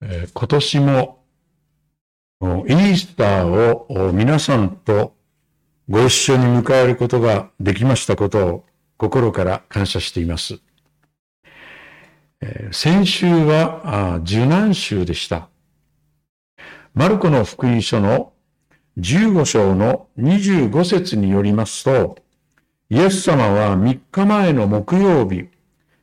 えー今年もイースターを皆さんとご一緒に迎えることができましたことを心から感謝しています。先週は受難週でした。マルコの福音書の15章の25節によりますと、イエス様は3日前の木曜日、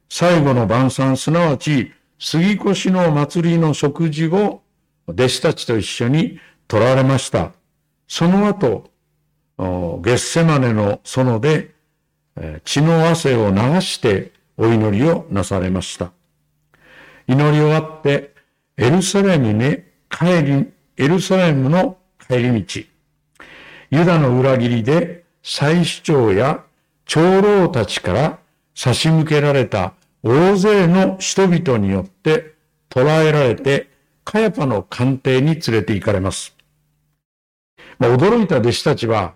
最後の晩餐、すなわち杉越の祭りの食事を弟子たちと一緒に取られました。その後、ゲッセマネの園で血の汗を流してお祈りをなされました。祈り終わってエルサレムに帰り、エルサレムの帰り道、ユダの裏切りで祭司長や長老たちから差し向けられた大勢の人々によって捕らえられてカヤパの官邸に連れて行かれます。まあ、驚いた弟子たちは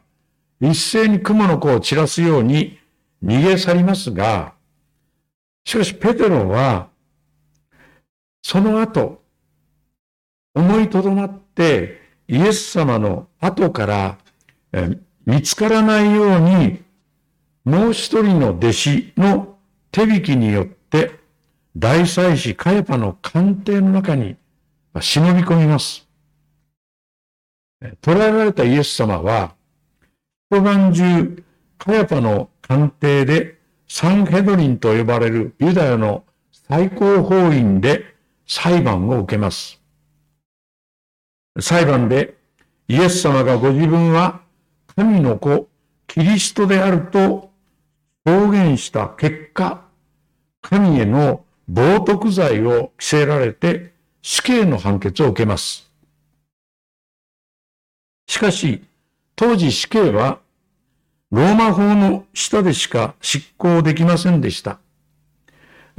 一斉に雲の子を散らすように逃げ去りますが、しかしペテロはその後思いとどまってイエス様の後から見つからないようにもう一人の弟子の手引きによって大祭司カヤパの官邸の中に忍び込みます。え捕らえられたイエス様は一晩中カヤパの官邸でサンヘドリンと呼ばれるユダヤの最高法院で裁判を受けます。裁判でイエス様がご自分は神の子、キリストであると表現した結果、神への冒涜罪を着せられて死刑の判決を受けます。しかし、当時死刑はローマ法の下でしか執行できませんでした。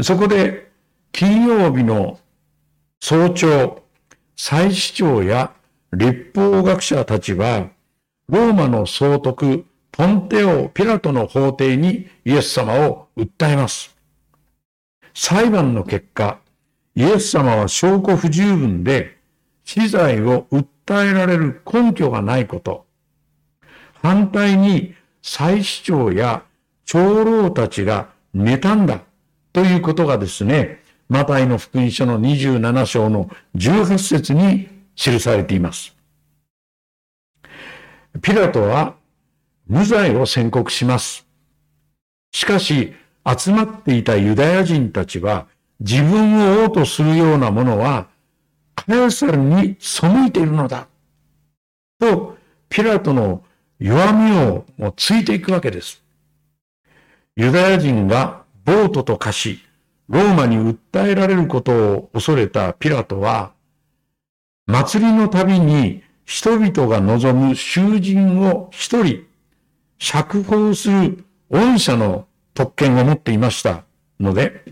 そこで金曜日の早朝、祭司長や立法学者たちは、ローマの総督、ポンテオ・ピラトの法廷にイエス様を訴えます。裁判の結果、イエス様は証拠不十分で、死罪を訴えられる根拠がないこと。反対に、祭司長や長老たちが妬んだということがですね、マタイの福音書の27章の18節に記されています。ピラトは無罪を宣告します。しかし、集まっていたユダヤ人たちは自分を王とするようなものはカエサルに背いているのだ。と、ピラトの弱みをもうついていくわけです。ユダヤ人が暴徒と化し、ローマに訴えられることを恐れたピラトは、祭りのたびに人々が望む囚人を一人釈放する恩赦の特権を持っていましたので、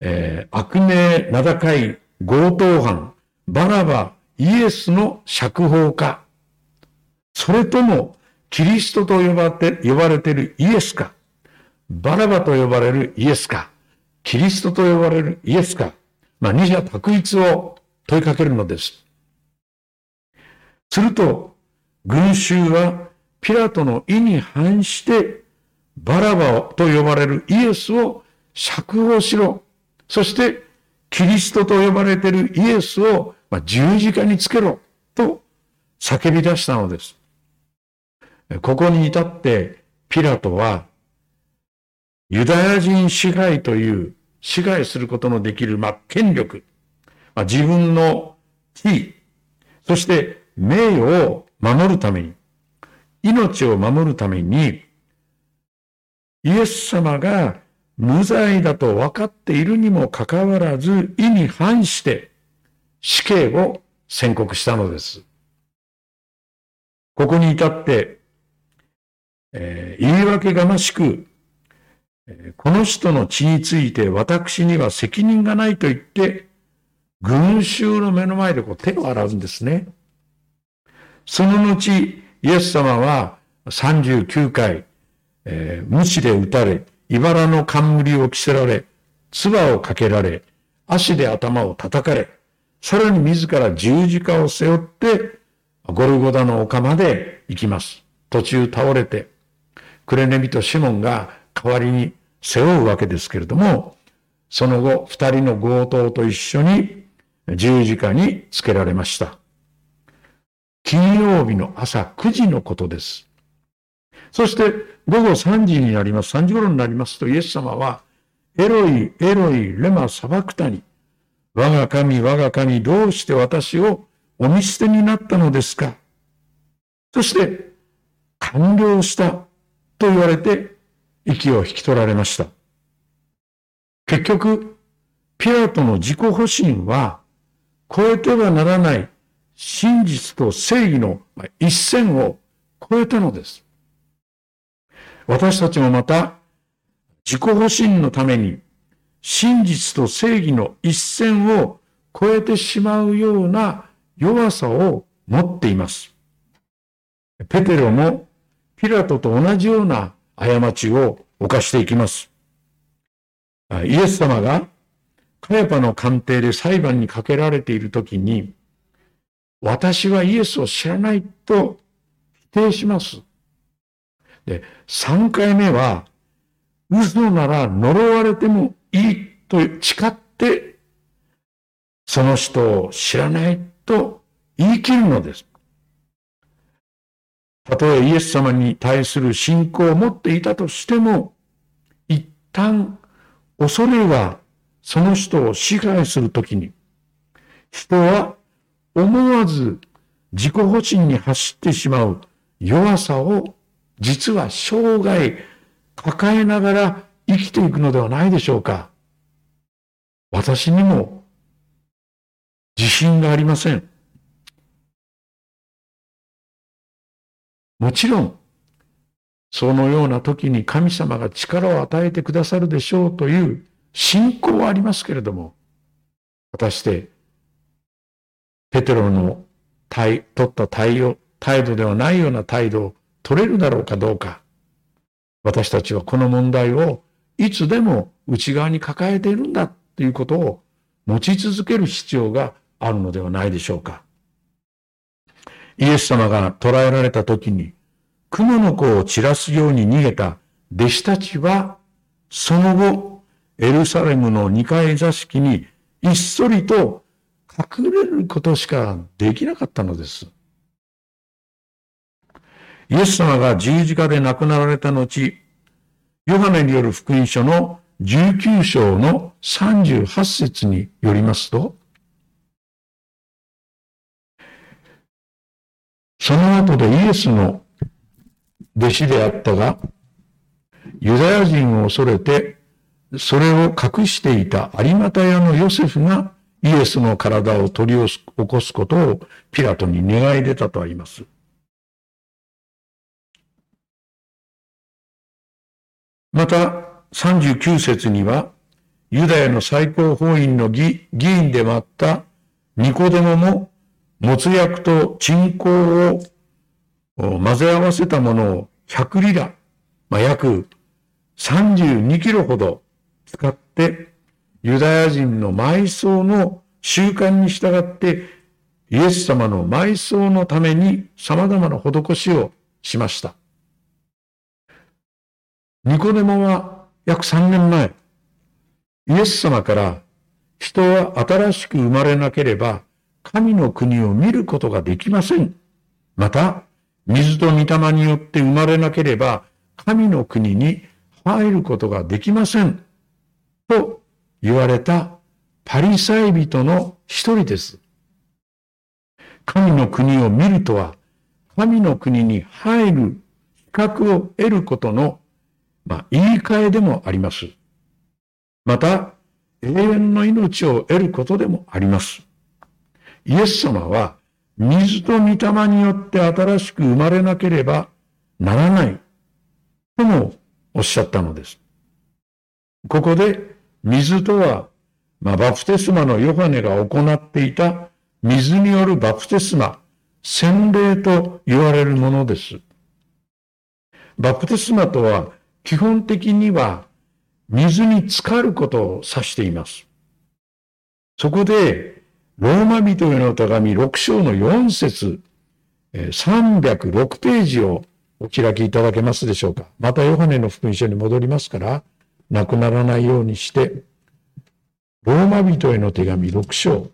えー悪名名高い強盗犯、バラバ、イエスの釈放か、それともキリストと呼ばれて呼ばれているイエスか、バラバと呼ばれるイエスか、キリストと呼ばれるイエスか、まあ、二者択一を問いかけるのです。すると、群衆はピラトの意に反して、バラバと呼ばれるイエスを釈放しろ。そして、キリストと呼ばれているイエスをま十字架につけろ。と叫び出したのです。ここに至って、ピラトは、ユダヤ人支配という支配することのできる、ま、権力、まあ、自分の地位、そして名誉を守るために、命を守るために、イエス様が無罪だと分かっているにもかかわらず、意に反して死刑を宣告したのです。ここに至って、えー言い訳がましく、えこの人の血について私には責任がないと言って、群衆の目の前でこう手を洗うんですね。その後、イエス様は39回、えー、鞭で打たれ、茨の冠を着せられ、唾をかけられ、足で頭を叩かれ、さらに自ら十字架を背負って、ゴルゴダの丘まで行きます。途中倒れて、クレネビとシモンが代わりに背負うわけですけれども、その後、二人の強盗と一緒に十字架につけられました。金曜日の朝9時のことです。そして午後3時になります。3時頃になりますとイエス様は、エロイ、エロイ、レマ、サバクタニ。我が神、我が神、どうして私をお見捨てになったのですか？そして、完了したと言われて、息を引き取られました。結局、ピラトの自己保身は、超えてはならない真実と正義の一線を超えたのです。私たちもまた、自己保身のために真実と正義の一線を超えてしまうような弱さを持っています。ペテロもピラトと同じような過ちを犯していきます。イエス様がカヤパの官邸で裁判にかけられているときに、私はイエスを知らないと否定します。で、3回目は、嘘なら呪われてもいいと誓って、その人を知らないと言い切るのです。たとえイエス様に対する信仰を持っていたとしても、一旦恐れがその人を支配するときに、人は思わず自己保身に走ってしまう弱さを実は生涯抱えながら生きていくのではないでしょうか。私にも自信がありません。もちろん、そのような時に神様が力を与えてくださるでしょうという信仰はありますけれども、果たしてペテロの取った態度態度ではないような態度を取れるだろうかどうか。私たちはこの問題をいつでも内側に抱えているんだということを持ち続ける必要があるのではないでしょうか。イエス様が捕らえられた時に、雲の子を散らすように逃げた弟子たちは、その後、エルサレムの二階座敷にひっそりと隠れることしかできなかったのです。イエス様が十字架で亡くなられた後、ヨハネによる福音書の19章の38節によりますと、その後でイエスの弟子であったが、ユダヤ人を恐れて、それを隠していた有股屋のヨセフがイエスの体を取り起こすことをピラトに願い出たとあります。また、39節には、ユダヤの最高法院の議員でもあったニコデモも、もつ薬と鎮香を混ぜ合わせたものを100リラ、まあ、約32キロほど使ってユダヤ人の埋葬の習慣に従ってイエス様の埋葬のために様々な施しをしました。ニコデモは約3年前、イエス様から人は新しく生まれなければ神の国を見ることができません。また、水と御霊によって生まれなければ神の国に入ることができません。と言われたパリサイ人の一人です。神の国を見るとは、神の国に入る資格を得ることの、まあ、言い換えでもあります。また、永遠の命を得ることでもあります。イエス様は、水と御霊によって新しく生まれなければならないともおっしゃったのです。ここで水とは、まあ、バプテスマのヨハネが行っていた水によるバプテスマ、洗礼と言われるものです。バプテスマとは基本的には水に浸かることを指しています。そこでローマ人への手紙6章の4節306ページをお開きいただけますでしょうか。またヨハネの福音書に戻りますから、なくならないようにして、ローマ人への手紙6章。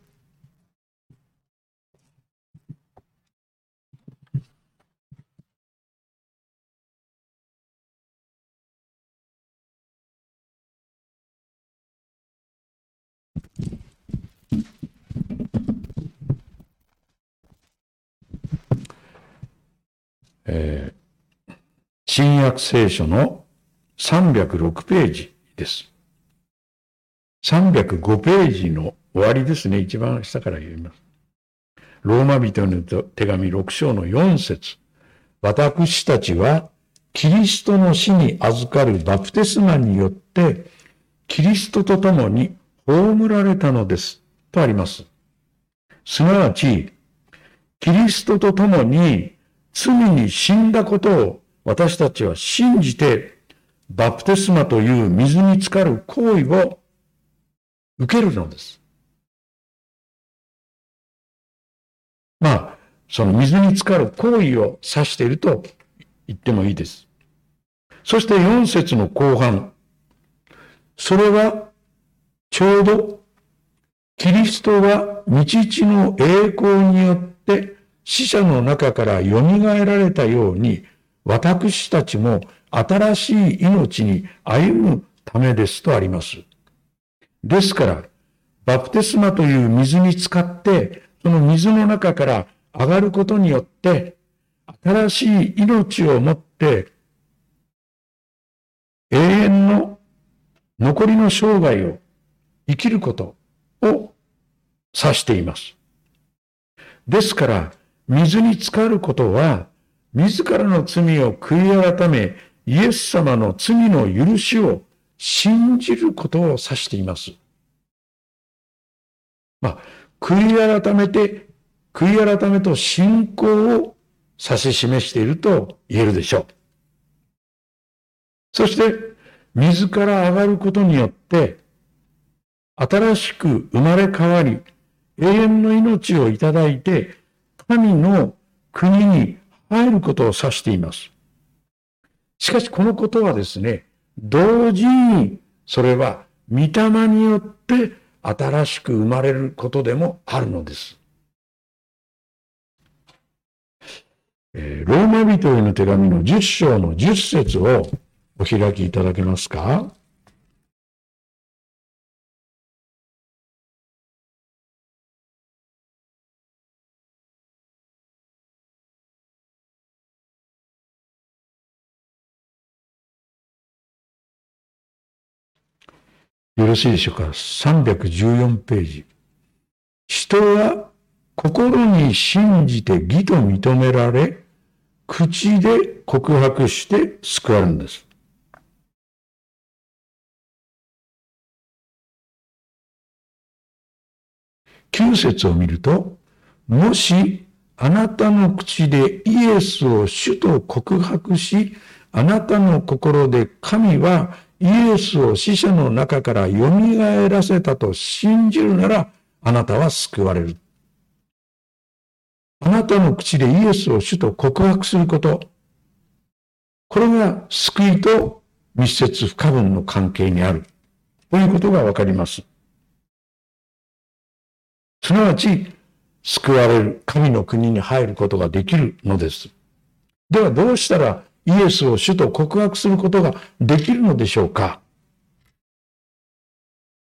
新約聖書の306ページです。305ページの終わりですね。一番下から言います。ローマ人の手紙6章の4節私たちはキリストの死に預かるバプテスマによってキリストと共に葬られたのです。とあります。すなわち、キリストと共に罪に死んだことを私たちは信じて、バプテスマという水に浸かる行為を受けるのです。まあ、その水に浸かる行為を指していると言ってもいいです。そして4節の後半。それはちょうどキリストが道地の栄光によって死者の中から蘇られたように、私たちも新しい命に歩むためですとあります。ですから、バプテスマという水に浸かって、その水の中から上がることによって、新しい命を持って、永遠の残りの生涯を生きることを指しています。ですから、水に浸かることは、自らの罪を悔い改め、イエス様の罪の許しを信じることを指しています。まあ、悔い改めて、悔い改めと信仰を指し示していると言えるでしょう。そして、水から上がることによって、新しく生まれ変わり、永遠の命をいただいて、神の国に入ることを指しています。しかしこのことはですね、同時にそれは御霊によって新しく生まれることでもあるのです。えー、ローマ人への手紙の10章の10節をお開きいただけますかよろしいでしょうか？314ページ。人は心に信じて義と認められ、口で告白して救われるんです。9節を見ると、もしあなたの口でイエスを主と告白し、あなたの心で神はイエスを死者の中から蘇らせたと信じるなら、あなたは救われる。あなたの口でイエスを主と告白すること。これが救いと密接不可分の関係にある。ということがわかります。すなわち、救われる神の国に入ることができるのです。ではどうしたらイエスを主と告白することができるのでしょうか？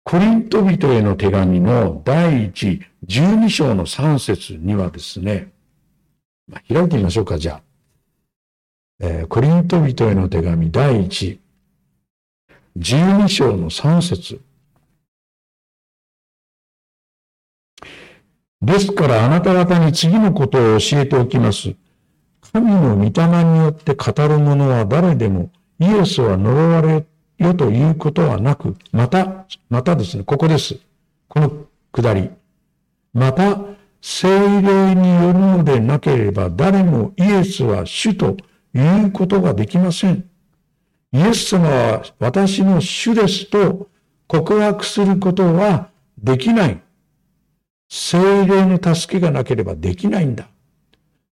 コリント人への手紙の第一12章の3節にはですね、まあ、開いてみましょうか、じゃあ。えー、コリント人への手紙第一12章の3節ですからあなた方に次のことを教えておきます。神の御霊によって語る者は誰でも、イエスは呪われよということはなく、また、またですね、ここです。このくだり。また、精霊によるのでなければ誰もイエスは主と言うことができません。イエス様は私の主ですと告白することはできない。精霊の助けがなければできないんだ。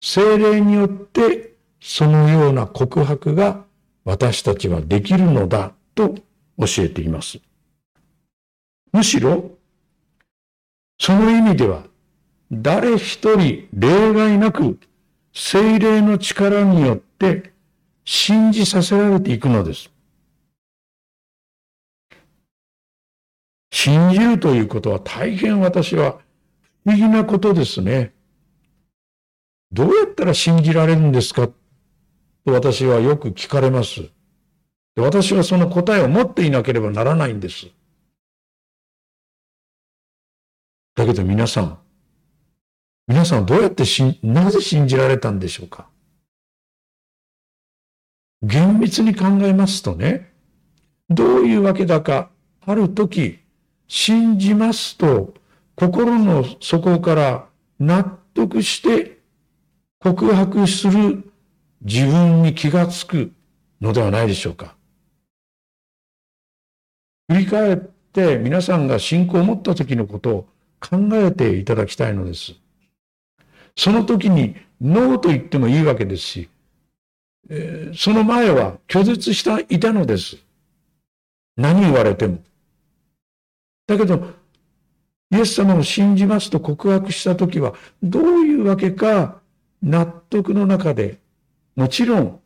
精霊によってそのような告白が私たちはできるのだと教えています。むしろ、その意味では、誰一人例外なく精霊の力によって信じさせられていくのです。信じるということは大変私は不思議なことですね。どうやったら信じられるんですか？と私はよく聞かれます。私はその答えを持っていなければならないんです。だけど皆さん、皆さんどうやってし、なぜ信じられたんでしょうか？厳密に考えますとね、どういうわけだか、ある時、信じますと、心の底から納得して告白する自分に気がつくのではないでしょうか。振り返って皆さんが信仰を持った時のことを考えていただきたいのです。その時にノーと言ってもいいわけですし、え、その前は拒絶したいたのです。何言われても。だけど、イエス様を信じますと告白したときは、どういうわけか納得の中で、もちろん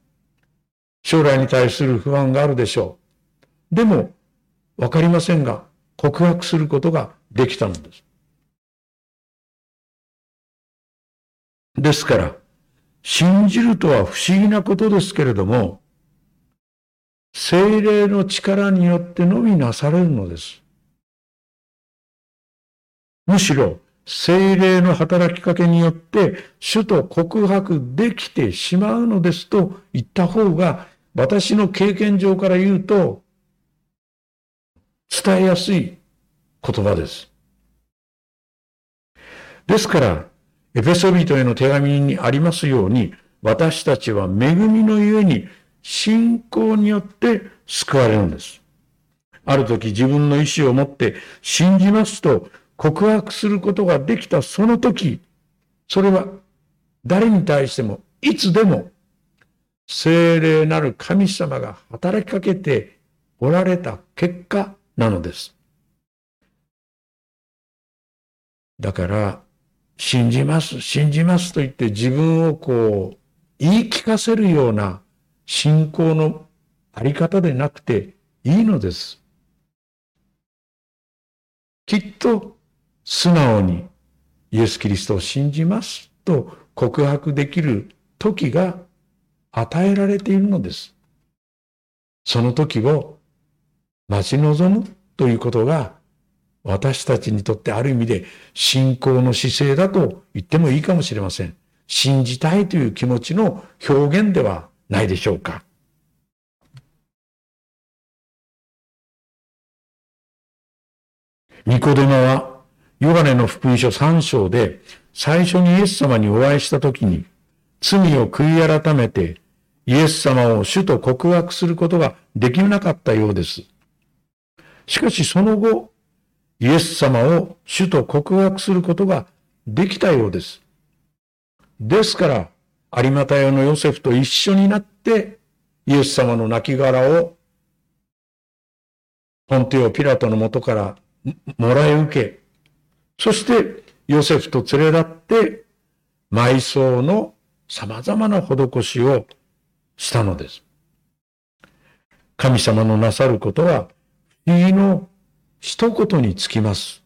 将来に対する不安があるでしょう。でも、わかりませんが、告白することができたのです。ですから、信じるとは不思議なことですけれども、精霊の力によってのみなされるのです。むしろ、精霊の働きかけによって、主と告白できてしまうのですと言った方が、私の経験上から言うと、伝えやすい言葉です。ですから、エペソビトへの手紙にありますように、私たちは恵みのゆえに信仰によって救われるんです。ある時自分の意志を持って信じますと告白することができたその時、それは誰に対してもいつでも聖霊なる神様が働きかけておられた結果なのです。だから、信じます、信じますと言って自分をこう、言い聞かせるような信仰のあり方でなくていいのです。きっと素直にイエス・キリストを信じますと告白できる時が与えられているのです。その時を待ち望むということが私たちにとってある意味で信仰の姿勢だと言ってもいいかもしれません。信じたいという気持ちの表現ではないでしょうか。ニコデマはヨガネの福音書3章で最初にイエス様にお会いしたときに罪を悔い改めてイエス様を主と告白することができなかったようです。しかしその後、イエス様を主と告白することができたようです。ですから、有股屋のヨセフと一緒になって、イエス様の亡骸を、ポンテオ・ピラトのもとからもらい受け、そしてヨセフと連れ立って、埋葬の様々な施しをしたのです。神様のなさることは、不思議の一言につきます。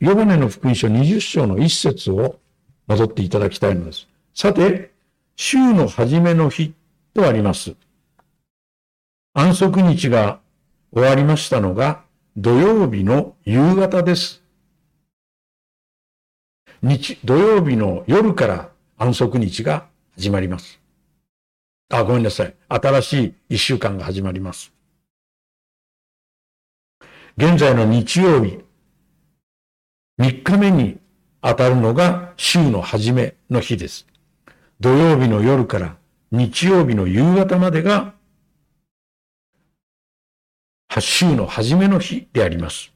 ヨバネの福音書20章の一節を戻っていただきたいのです。さて、週の初めの日とあります。安息日が終わりましたのが土曜日の夕方です。日、土曜日の夜から安息日が始まります。あ、ごめんなさい。新しい一週間が始まります。現在の日曜日、3日目に当たるのが週の初めの日です。土曜日の夜から日曜日の夕方までが週の初めの日であります。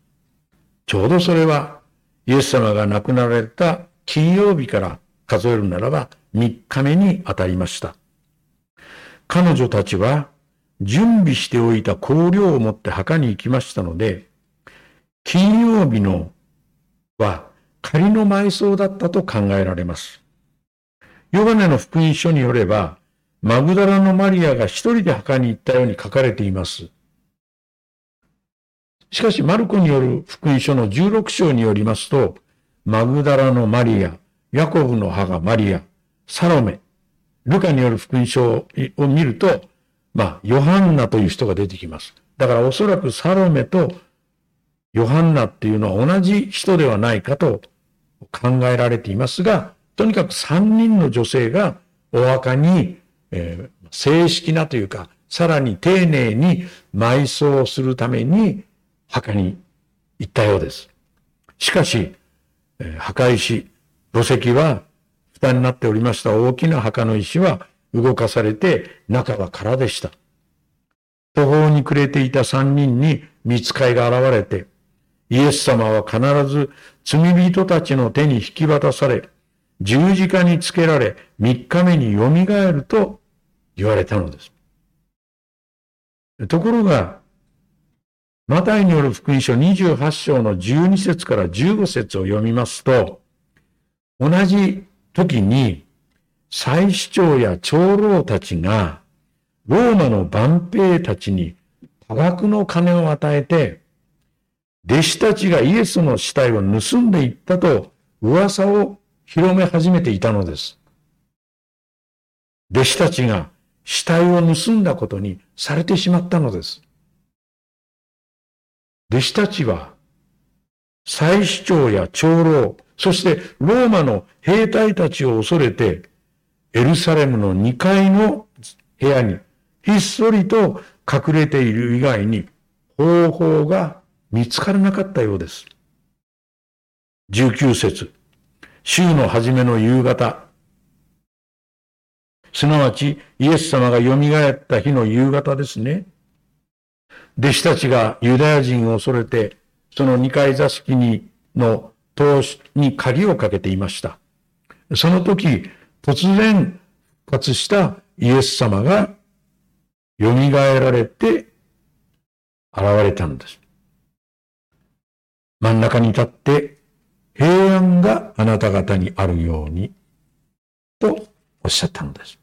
ちょうどそれはイエス様が亡くなられた金曜日から数えるならば3日目に当たりました。彼女たちは準備しておいた香料を持って墓に行きましたので、金曜日のは仮の埋葬だったと考えられます。ヨガネの福音書によれば、マグダラのマリアが一人で墓に行ったように書かれています。しかし、マルコによる福音書の16章によりますと、マグダラのマリア、ヤコブの母マリア、サロメ、ルカによる福音書を見ると、まあ、ヨハンナという人が出てきます。だからおそらくサロメとヨハンナっていうのは同じ人ではないかと考えられていますが、とにかく3人の女性がお墓に、えー、正式なというか、さらに丁寧に埋葬するために墓に行ったようです。しかし、墓石、墓石は蓋になっておりました大きな墓の石は動かされて中は空でした。途方に暮れていた三人に見つかいが現れて、イエス様は必ず罪人たちの手に引き渡され、十字架につけられ、三日目によみがえると言われたのです。ところが、マタイによる福音書28章の12節から15節を読みますと、同じ時に、祭司長や長老たちが、ローマの万兵たちに多額の金を与えて、弟子たちがイエスの死体を盗んでいったと噂を広め始めていたのです。弟子たちが死体を盗んだことにされてしまったのです。弟子たちは、祭司長や長老、そしてローマの兵隊たちを恐れて、エルサレムの2階の部屋にひっそりと隠れている以外に方法が見つからなかったようです。19節週の初めの夕方、すなわちイエス様が蘇った日の夕方ですね。弟子たちがユダヤ人を恐れて、その二階座敷にの投資に鍵をかけていました。その時、突然復活したイエス様が蘇られて現れたのです。真ん中に立って平安があなた方にあるようにとおっしゃったのです。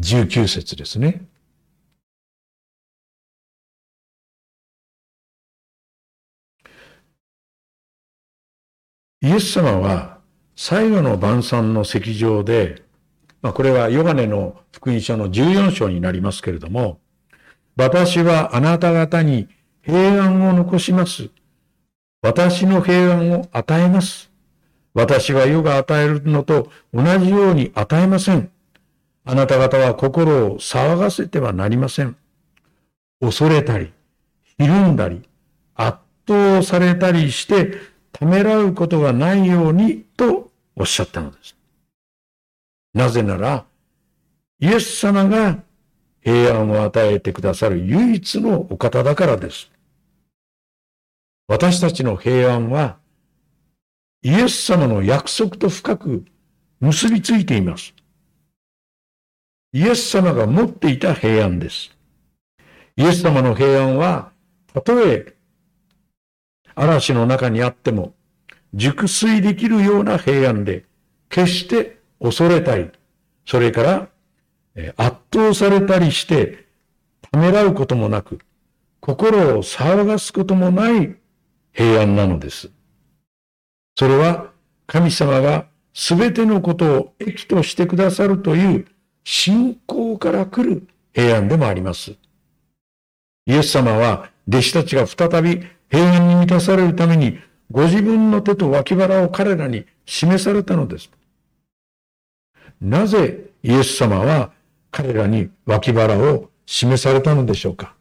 19節ですね。イエス様は最後の晩餐の席上で、まあ、これはヨガネの福音書の14章になりますけれども、私はあなた方に平安を残します。私の平安を与えます。私は世が与えるのと同じように与えません。あなた方は心を騒がせてはなりません。恐れたり、ひるんだり、圧倒されたりしてためらうことがないようにとおっしゃったのです。なぜなら、イエス様が平安を与えてくださる唯一のお方だからです。私たちの平安は、イエス様の約束と深く結びついています。イエス様が持っていた平安です。イエス様の平安は、たとえ嵐の中にあっても、熟睡できるような平安で、決して恐れたり、それから圧倒されたりして、ためらうこともなく、心を騒がすこともない平安なのです。それは神様が全てのことを益としてくださるという信仰から来る平安でもあります。イエス様は弟子たちが再び平安に満たされるために、ご自分の手と脇腹を彼らに示されたのです。なぜイエス様は彼らに脇腹を示されたのでしょうか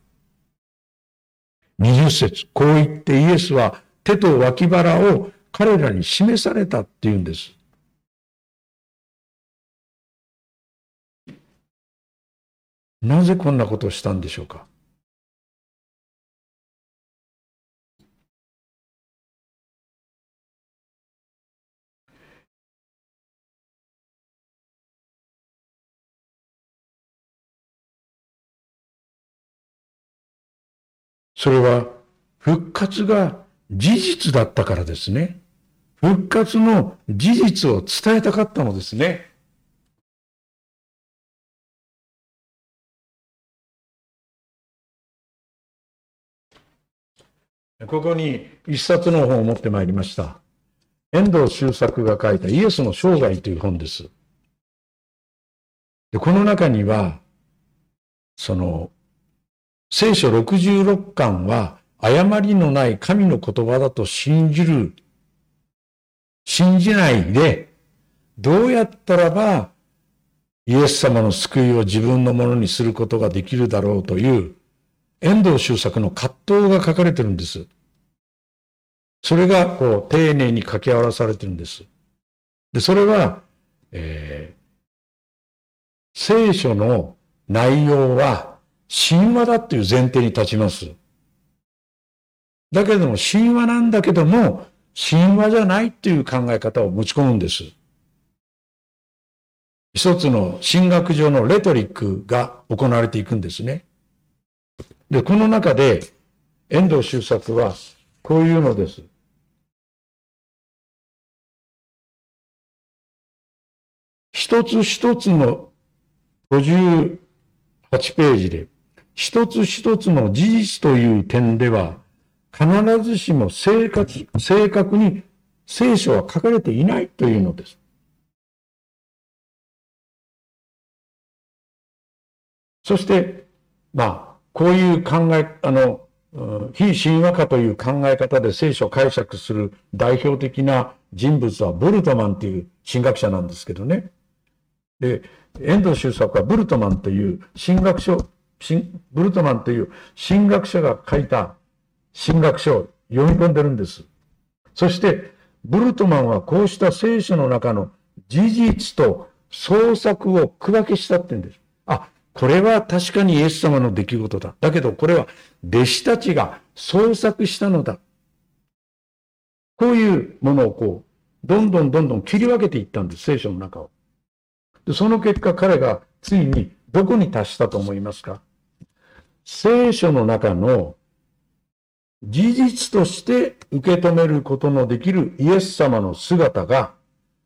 二十節、こう言ってイエスは手と脇腹を彼らに示されたっていうんです。なぜこんなことをしたんでしょうかそれは復活が事実だったからですね。復活の事実を伝えたかったのですね。ここに一冊の本を持ってまいりました。遠藤周作が書いたイエスの生涯という本です。でこの中には、その、聖書66巻は誤りのない神の言葉だと信じる、信じないで、どうやったらばイエス様の救いを自分のものにすることができるだろうという遠藤周作の葛藤が書かれてるんです。それが、こう、丁寧に書き表されてるんです。で、それは、えー、聖書の内容は神話だっていう前提に立ちます。だけれども、神話なんだけども、神話じゃないっていう考え方を持ち込むんです。一つの神学上のレトリックが行われていくんですね。で、この中で、遠藤周作は、こういうのです。一つ一つの58ページで、一つ一つの事実という点では、必ずしも正確正確に聖書は書かれていないというのです。そして、まあ、こういう考え、あの、非神話化という考え方で聖書を解釈する代表的な人物はボルトマンという神学者なんですけどね。で、遠藤周作はブルトマンという神学書、ブルトマンという神学者が書いた神学書を読み込んでるんです。そして、ブルトマンはこうした聖書の中の事実と創作を区分けしたって言うんです。あ、これは確かにイエス様の出来事だ。だけどこれは弟子たちが創作したのだ。こういうものをこう、どんどんどんどん切り分けていったんです、聖書の中を。でその結果彼がついにどこに達したと思いますか？聖書の中の事実として受け止めることのできるイエス様の姿が、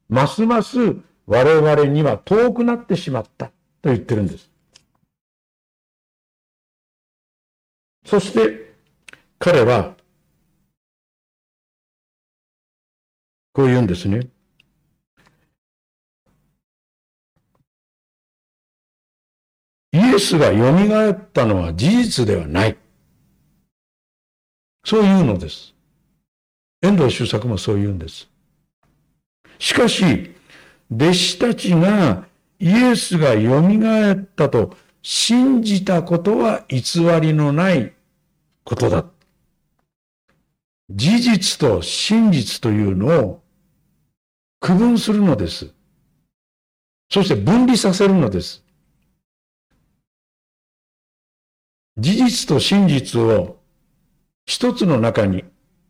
ますます我々には遠くなってしまったと言ってるんです。そして彼は、こう言うんですね。イエスが蘇ったのは事実ではない。そういうのです。遠藤周作もそう言うんです。しかし、弟子たちがイエスが蘇ったと信じたことは偽りのないことだ。事実と真実というのを区分するのです。そして分離させるのです。事実と真実を一つの中に、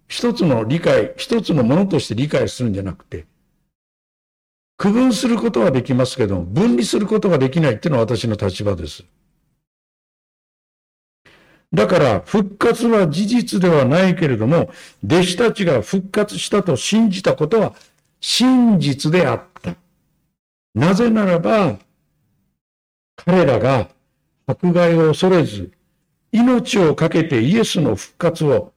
一つの理解、一つのものとして理解するんじゃなくて、区分することはできますけど、分離することができないっていうのは私の立場です。だから、復活は事実ではないけれども、弟子たちが復活したと信じたことは真実であった。なぜならば、彼らが迫害を恐れず、命を懸けてイエスの復活を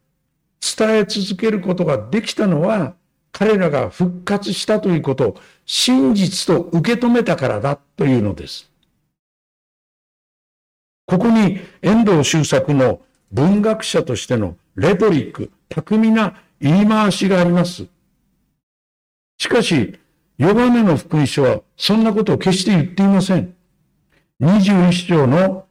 伝え続けることができたのは、彼らが復活したということを真実と受け止めたからだというのです。ここに遠藤周作の文学者としてのレトリック、巧みな言い回しがあります。しかし、ヨバネの福音書はそんなことを決して言っていません。21章の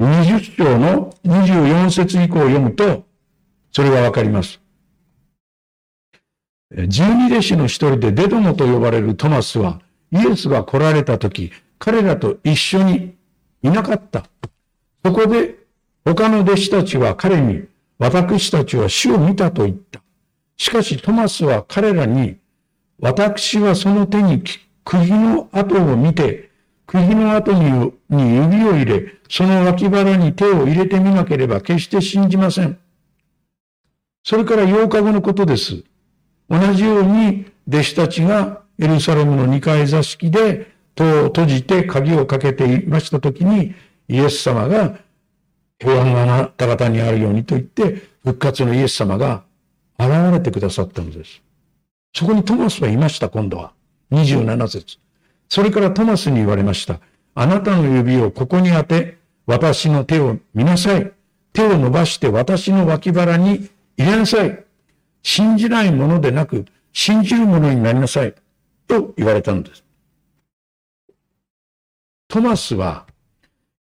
20章の24節以降を読むと、それがわかります。十二弟子の一人でデドモと呼ばれるトマスは、イエスが来られた時、彼らと一緒にいなかった。そこで、他の弟子たちは彼に、私たちは死を見たと言った。しかしトマスは彼らに、私はその手に釘の跡を見て、釘の後にに指を入れ、その脇腹に手を入れてみなければ決して信じません。それから8日後のことです。同じように弟子たちがエルサレムの2階座敷で戸を閉じて鍵をかけていましたときに、イエス様が平安があなた方にあるようにと言って、復活のイエス様が現れてくださったのです。そこにトマスはいました、今度は。27節。それからトマスに言われました。あなたの指をここに当て、私の手を見なさい。手を伸ばして私の脇腹に入れなさい。信じないものでなく、信じるものになりなさい。と言われたのです。トマスは、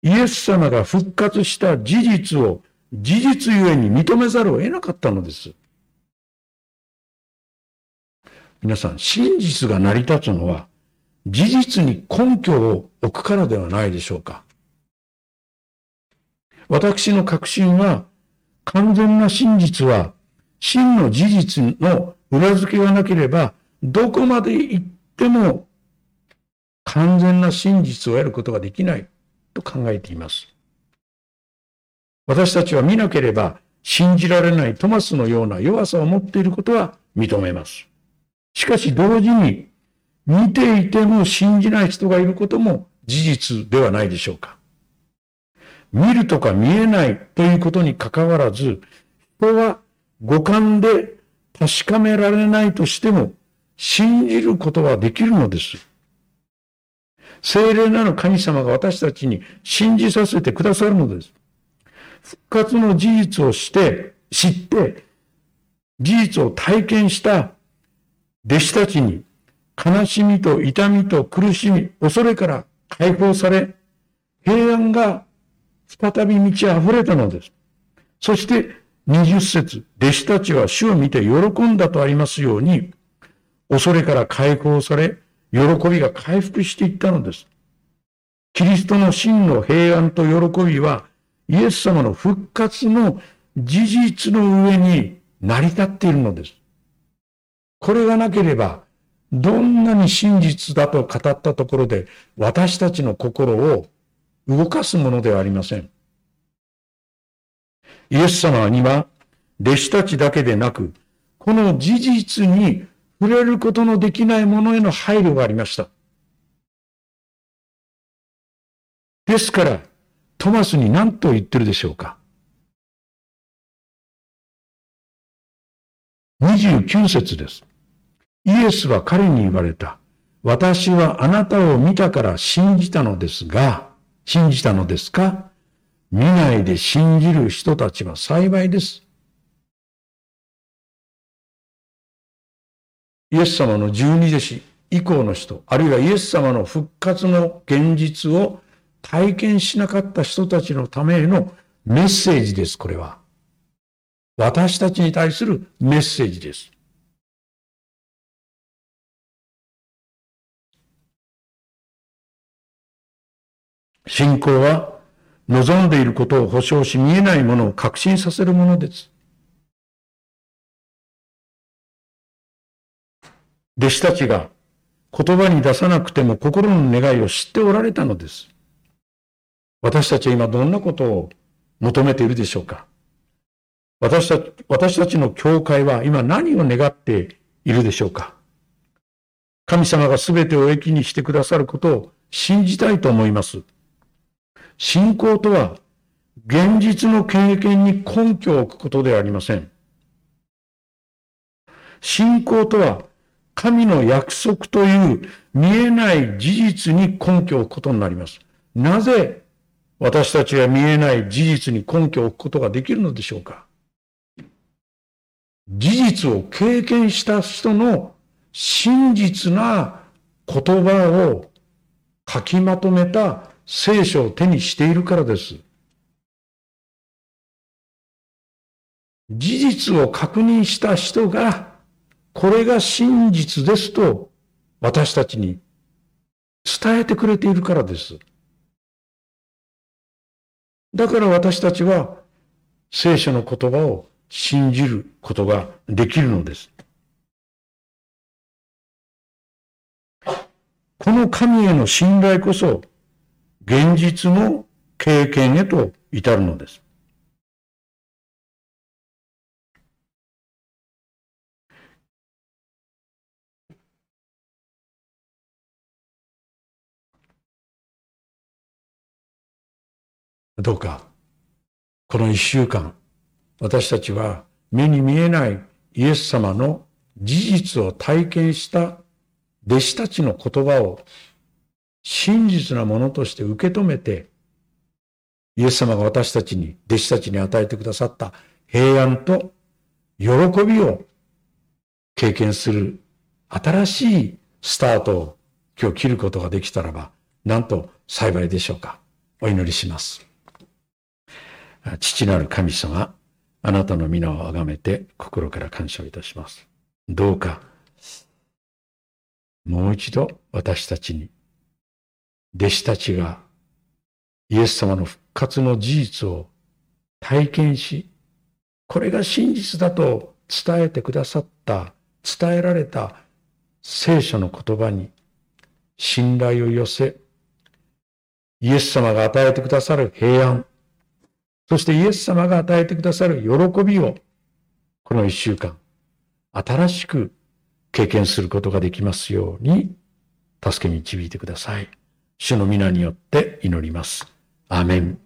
イエス様が復活した事実を事実ゆえに認めざるを得なかったのです。皆さん、真実が成り立つのは、事実に根拠を置くからではないでしょうか。私の確信は、完全な真実は、真の事実の裏付けがなければ、どこまで行っても完全な真実を得ることができないと考えています。私たちは見なければ信じられないトマスのような弱さを持っていることは認めます。しかし同時に見ていても信じない人がいることも事実ではないでしょうか。見るとか見えないということにかかわらず、人は五感で確かめられないとしても信じることはできるのです。精霊なる神様が私たちに信じさせてくださるのです。復活の事実をして、知って、事実を体験した弟子たちに悲しみと痛みと苦しみ、恐れから解放され、平安が再び満ち溢れたのです。そして20節弟子たちは主を見て喜んだとありますように、恐れから解放され、喜びが回復していったのです。キリストの真の平安と喜びは、イエス様の復活の事実の上に成り立っているのです。これがなければ、どんなに真実だと語ったところで、私たちの心を動かすものではありません。イエス様には、弟子たちだけでなく、この事実に触れることのできないものへの配慮がありました。ですから、トマスに何と言ってるでしょうか。29節です。イエスは彼に言われた。私はあなたを見たから信じたのですが、信じたのですか？見ないで信じる人たちは幸いです。イエス様の十二弟子以降の人、あるいはイエス様の復活の現実を体験しなかった人たちのためのメッセージです、これは。私たちに対するメッセージです。信仰は望んでいることを保証し見えないものを確信させるものです。弟子たちが言葉に出さなくても心の願いを知っておられたのです。私たちは今どんなことを求めているでしょうか私たち私たちの教会は今何を願っているでしょうか神様が全てを益にしてくださることを信じたいと思います。信仰とは現実の経験に根拠を置くことではありません。信仰とは神の約束という見えない事実に根拠を置くことになります。なぜ私たちが見えない事実に根拠を置くことができるのでしょうか事実を経験した人の真実な言葉を書きまとめた聖書を手にしているからです。事実を確認した人がこれが真実ですと私たちに伝えてくれているからです。だから私たちは聖書の言葉を信じることができるのです。この神への信頼こそ現実の経験へと至るのです。どうか、この一週間、私たちは目に見えないイエス様の事実を体験した弟子たちの言葉を真実なものとして受け止めて、イエス様が私たちに、弟子たちに与えてくださった平安と喜びを経験する新しいスタートを今日切ることができたらば、なんと幸いでしょうか。お祈りします。父なる神様、あなたの皆をあがめて心から感謝をいたします。どうか、もう一度私たちに、弟子たちがイエス様の復活の事実を体験し、これが真実だと伝えてくださった、伝えられた聖書の言葉に信頼を寄せ、イエス様が与えてくださる平安、そしてイエス様が与えてくださる喜びを、この一週間、新しく経験することができますように、助け導いてください。主の皆によって祈ります。アメン。